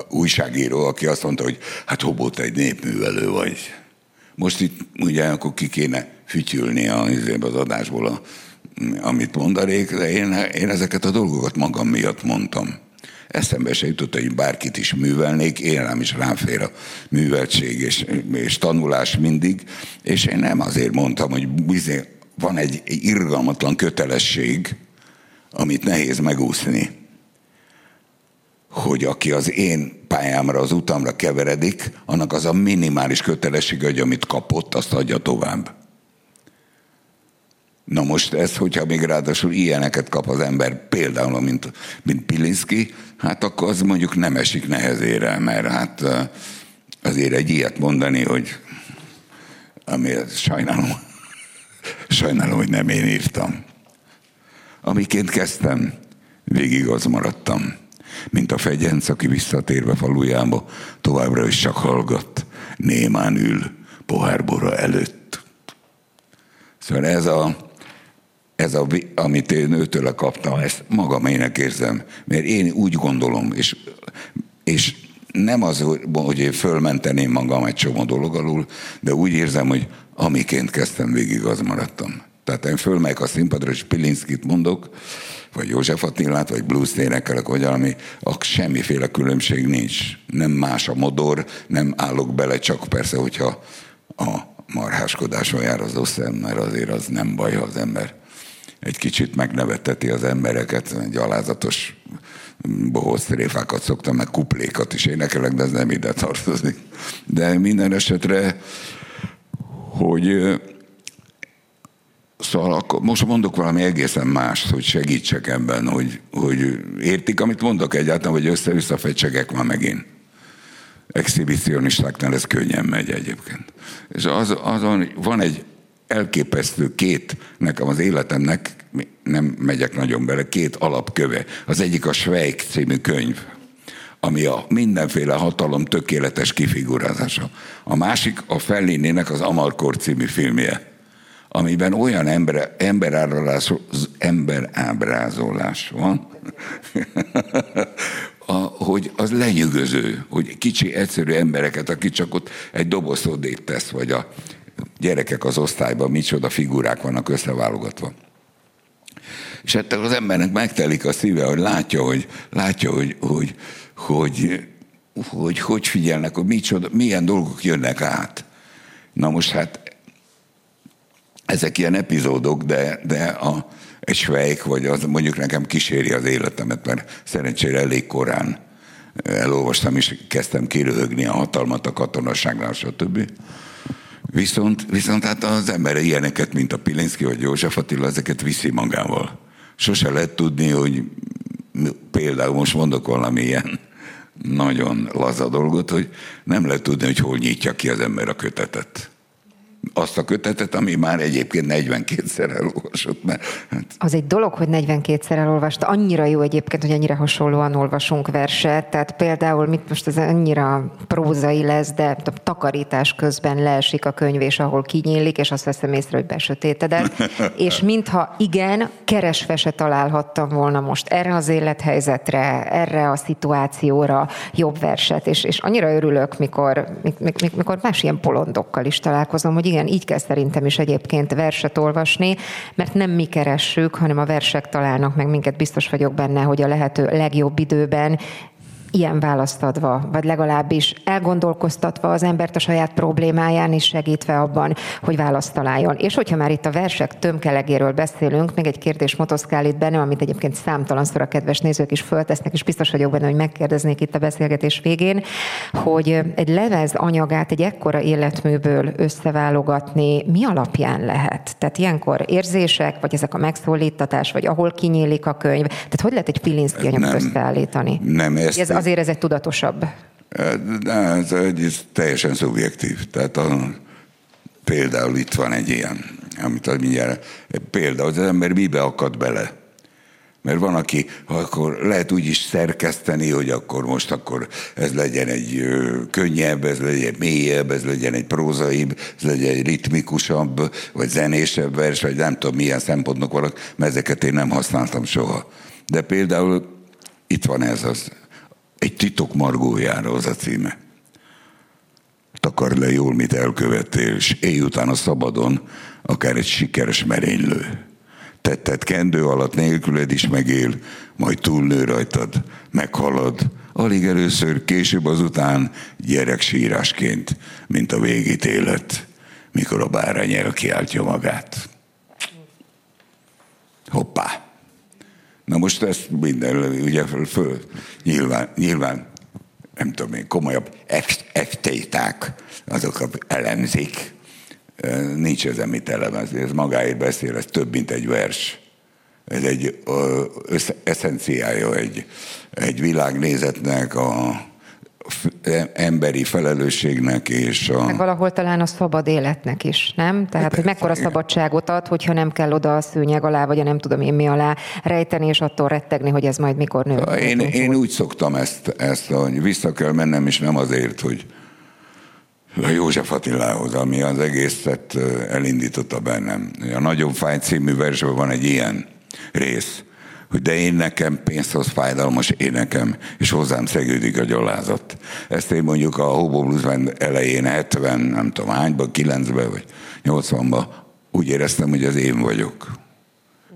újságíró, aki azt mondta, hogy hát hobott egy népművelő vagy. Most itt ugye akkor ki kéne fütyülni az adásból, a, amit mondanék, de én, én ezeket a dolgokat magam miatt mondtam. Eszembe se jutott, hogy bárkit is művelnék, én nem is ráfér a műveltség és, és tanulás mindig, és én nem azért mondtam, hogy bizony, van egy irgalmatlan kötelesség, amit nehéz megúszni hogy aki az én pályámra, az utamra keveredik, annak az a minimális kötelessége, hogy amit kapott, azt adja tovább. Na most ez, hogyha még ráadásul ilyeneket kap az ember, például, mint, mint Pilinszki, hát akkor az mondjuk nem esik nehezére, mert hát azért egy ilyet mondani, hogy ami sajnálom, [LAUGHS] sajnálom, hogy nem én írtam. Amiként kezdtem, végig az maradtam mint a fegyenc, aki visszatérve falujába továbbra is csak hallgat, némán ül pohárbora előtt. Szóval ez a, ez a, amit én őtől kaptam, ezt magamének érzem, mert én úgy gondolom, és, és nem az, hogy én fölmenteném magam egy csomó dolog alul, de úgy érzem, hogy amiként kezdtem, végig az maradtam. Tehát én fölmegyek a színpadra, és Pilinszkit mondok, vagy József Attilát, vagy blues énekelek, vagy valami, semmiféle különbség nincs. Nem más a modor, nem állok bele, csak persze, hogyha a marháskodáson jár az oszem, mert azért az nem baj, ha az ember egy kicsit megneveteti az embereket, gyalázatos bohóc tréfákat szoktam, meg kuplékat is énekelek, de ez nem ide tartozik. De minden esetre, hogy Szóval akkor most mondok valami egészen más, hogy segítsek ebben, hogy, hogy értik, amit mondok egyáltalán, hogy össze-vissza fecsegek már megint. Exhibicionistáknál ez könnyen megy egyébként. És az, azon van egy elképesztő két, nekem az életemnek, nem megyek nagyon bele, két alapköve. Az egyik a Schweik című könyv, ami a mindenféle hatalom tökéletes kifigurázása. A másik a Fellininek az Amarkor című filmje amiben olyan ember, emberábrázolás van, [LAUGHS] a, hogy az lenyűgöző, hogy kicsi, egyszerű embereket, aki csak ott egy doboz tesz, vagy a gyerekek az osztályban micsoda figurák vannak összeválogatva. És ettől az embernek megtelik a szíve, hogy látja, hogy, látja, hogy, hogy, hogy, hogy, hogy figyelnek, hogy micsoda, milyen dolgok jönnek át. Na most hát ezek ilyen epizódok, de, de a, egy svejk, vagy az mondjuk nekem kíséri az életemet, mert szerencsére elég korán elolvastam, és kezdtem kiröhögni a hatalmat a katonaságnál, stb. Viszont, viszont hát az ember ilyeneket, mint a Pilinszki vagy József Attila, ezeket viszi magával. Sose lehet tudni, hogy például most mondok valami ilyen nagyon laza dolgot, hogy nem lehet tudni, hogy hol nyitja ki az ember a kötetet azt a kötetet, ami már egyébként 42-szer elolvasott. Mert, hát... Az egy dolog, hogy 42-szer elolvasta. Annyira jó egyébként, hogy annyira hasonlóan olvasunk verset. Tehát például, mit most ez annyira prózai lesz, de a takarítás közben leesik a könyv, és ahol kinyílik, és azt veszem észre, hogy besötétedett. [LAUGHS] és mintha igen, keresve se találhattam volna most erre az élethelyzetre, erre a szituációra jobb verset. És, és annyira örülök, mikor, mikor, mikor más ilyen polondokkal is találkozom, hogy igen, így kell szerintem is egyébként verset olvasni, mert nem mi keressük, hanem a versek találnak meg minket, biztos vagyok benne, hogy a lehető legjobb időben ilyen választ adva, vagy legalábbis elgondolkoztatva az embert a saját problémáján is segítve abban, hogy választ találjon. És hogyha már itt a versek tömkelegéről beszélünk, még egy kérdés motoszkál itt benne, amit egyébként számtalanszor a kedves nézők is föltesznek, és biztos vagyok benne, hogy megkérdeznék itt a beszélgetés végén, hogy egy levez anyagát egy ekkora életműből összeválogatni mi alapján lehet? Tehát ilyenkor érzések, vagy ezek a megszólítatás, vagy ahol kinyílik a könyv. Tehát hogy lehet egy Pilinszki anyagot összeállítani? Nem, ezt, ez azért ez egy tudatosabb. De ez, ez teljesen szubjektív. Tehát a, például itt van egy ilyen, amit mindjárt, például az ember mibe akad bele. Mert van, aki akkor lehet úgy is szerkeszteni, hogy akkor most akkor ez legyen egy könnyebb, ez legyen mélyebb, ez legyen egy prózaibb, ez legyen egy ritmikusabb, vagy zenésebb vers, vagy nem tudom milyen szempontnak vannak, mert ezeket én nem használtam soha. De például itt van ez az egy titok margójára az a címe. Takar le jól, mit elkövettél, és éj után a szabadon, akár egy sikeres merénylő. Tetted kendő alatt nélküled is megél, majd túlnő rajtad, meghalad, alig először, később azután gyereksírásként, mint a végítélet, mikor a bárány elkiáltja magát. Hoppá! Na most ezt minden, ugye föl, nyilván, nyilván nem tudom én, komolyabb ektéták, azok elemzik. Nincs ezen mit elemezni, ez magáért beszél, ez több, mint egy vers. Ez egy eszenciája egy, egy világnézetnek, a, emberi felelősségnek és a... Meg valahol talán a szabad életnek is, nem? Tehát, hát, hogy mekkora igen. szabadságot ad, hogyha nem kell oda a szőnyeg alá, vagy a nem tudom én mi alá rejteni, és attól rettegni, hogy ez majd mikor nő. Én, én úgy szoktam ezt, ezt, hogy vissza kell mennem, és nem azért, hogy a József Attilához, ami az egészet elindította bennem. A Nagyon fáj című versben van egy ilyen rész, hogy de én nekem pénzhoz fájdalmas énekem, és hozzám szegődik a gyalázat. Ezt én mondjuk a Hobo Blues elején 70, nem tudom hányban, 9-ben vagy 80-ban úgy éreztem, hogy az én vagyok.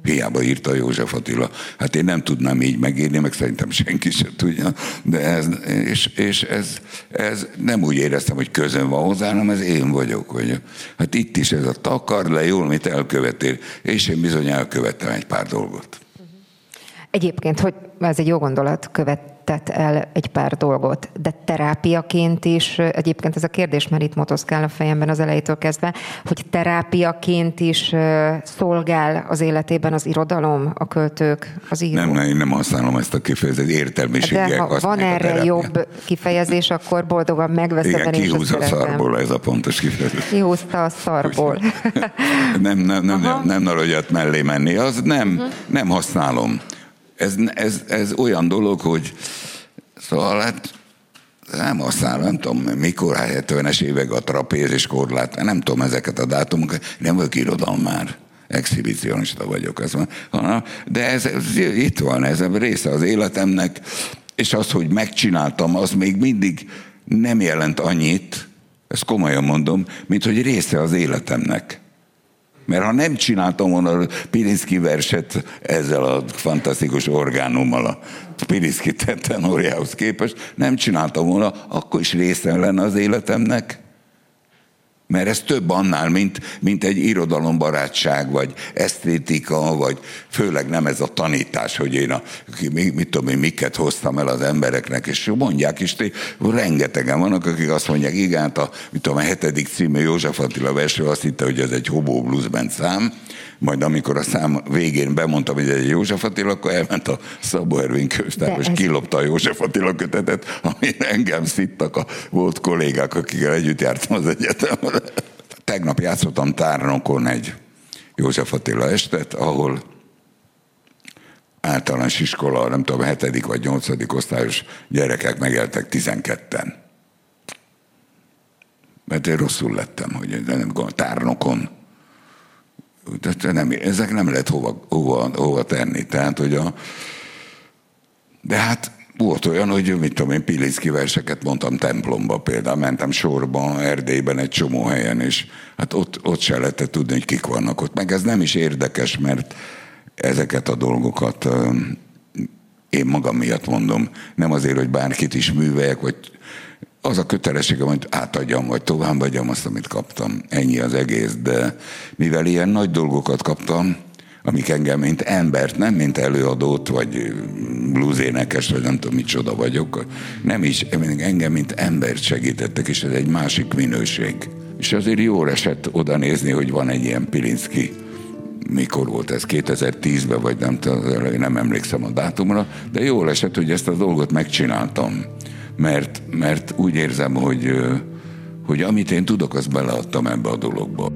Hiába írta József Attila. Hát én nem tudnám így megírni, meg szerintem senki sem tudja, de ez, és, és ez, ez nem úgy éreztem, hogy közön van hozzá, hanem ez én vagyok. Hogy, hát itt is ez a takar le jól, mit elkövetél, és én bizony elkövettem egy pár dolgot. Egyébként, hogy ez egy jó gondolat, követett el egy pár dolgot, de terápiaként is, egyébként ez a kérdés már itt motoszkál a fejemben az elejétől kezdve, hogy terápiaként is szolgál az életében az irodalom, a költők, az író. Nem, nem, én nem használom ezt a kifejezést, értelmiségiek De ha van erre jobb kifejezés, akkor boldogan megveszem. Igen, kihúz a szarból ez a pontos kifejezés. Kihúzta a szarból. [LAUGHS] nem, nem, nem, nem, nem, nem mellé menni, az nem, uh-huh. nem használom ez, ez, ez olyan dolog, hogy szóval hát nem aztán nem tudom, mikor, 70-es évek a trapéz és korlát, nem tudom ezeket a dátumokat, nem vagyok irodalom már exhibicionista vagyok. Ez. De ez, ez, itt van, ez része az életemnek, és az, hogy megcsináltam, az még mindig nem jelent annyit, ezt komolyan mondom, mint hogy része az életemnek. Mert ha nem csináltam volna a Pirinszki verset ezzel a fantasztikus orgánummal, a Pirinszki tenorjához képest, nem csináltam volna, akkor is része lenne az életemnek. Mert ez több annál, mint, mint egy irodalombarátság, vagy esztétika, vagy főleg nem ez a tanítás, hogy én a, mit tudom én, miket hoztam el az embereknek, és mondják is, rengetegen vannak, akik azt mondják, igen, hát a, mit tudom, a hetedik című József Attila versről azt hitte, hogy ez egy Hobó Blues Band szám, majd amikor a szám végén bemondtam, hogy egy József Attila, akkor elment a Szabó Ervin könyvtár, és kilopta a József Attila kötetet, ami engem szittak a volt kollégák, akikkel együtt jártam az egyetemre. tegnap játszottam Tárnokon egy József Attila estet, ahol általános iskola, nem tudom, hetedik vagy nyolcadik osztályos gyerekek megéltek tizenketten. Mert én rosszul lettem, hogy nem tárnokon. De nem, ezek nem lehet hova, hova, hova tenni. Tehát, hogy a, de hát volt olyan, hogy mit tudom én, Pilicki verseket mondtam templomba például, mentem sorban, Erdélyben egy csomó helyen, és hát ott, ott se lehetett tudni, hogy kik vannak ott. Meg ez nem is érdekes, mert ezeket a dolgokat én magam miatt mondom, nem azért, hogy bárkit is műveljek, vagy az a kötelességem, hogy átadjam, vagy továbbadjam azt, amit kaptam. Ennyi az egész, de mivel ilyen nagy dolgokat kaptam, amik engem, mint embert, nem mint előadót, vagy bluesénekes, vagy nem tudom, micsoda vagyok, nem is, engem, mint embert segítettek, és ez egy másik minőség. És azért jól esett oda nézni, hogy van egy ilyen Pilinszki mikor volt ez, 2010-ben, vagy nem, nem emlékszem a dátumra, de jól esett, hogy ezt a dolgot megcsináltam, mert, mert úgy érzem, hogy, hogy amit én tudok, azt beleadtam ebbe a dologba.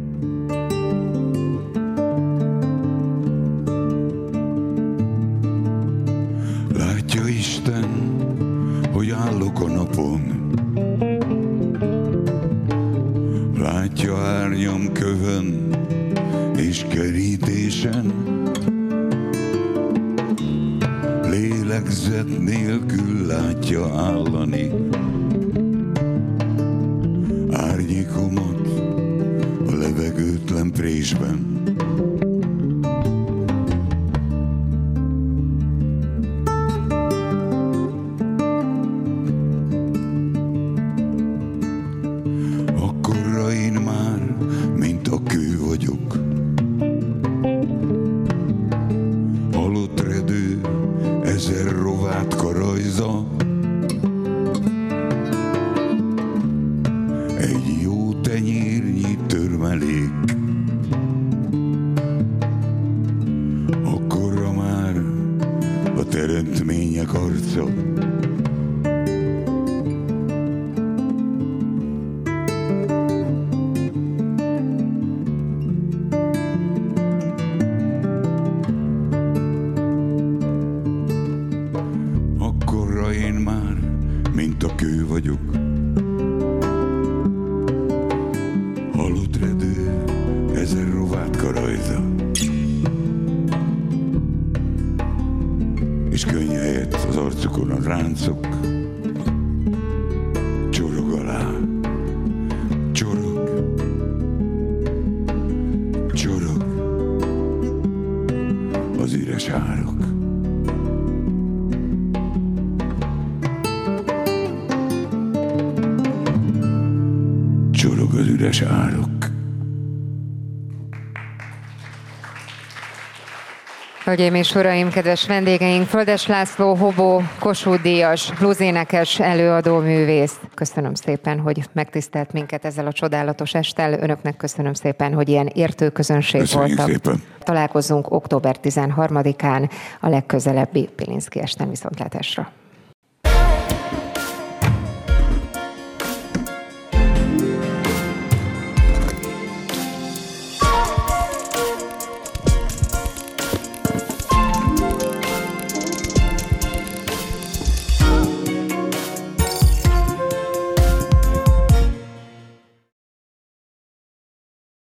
Hölgyeim és uraim, kedves vendégeink, Földes László, Hobó, Kossuth Díjas, bluesénekes, előadó művész. Köszönöm szépen, hogy megtisztelt minket ezzel a csodálatos estel. Önöknek köszönöm szépen, hogy ilyen értő közönség Köszönjük voltak. Szépen. Találkozunk október 13-án a legközelebbi Pilinszki esten viszontlátásra.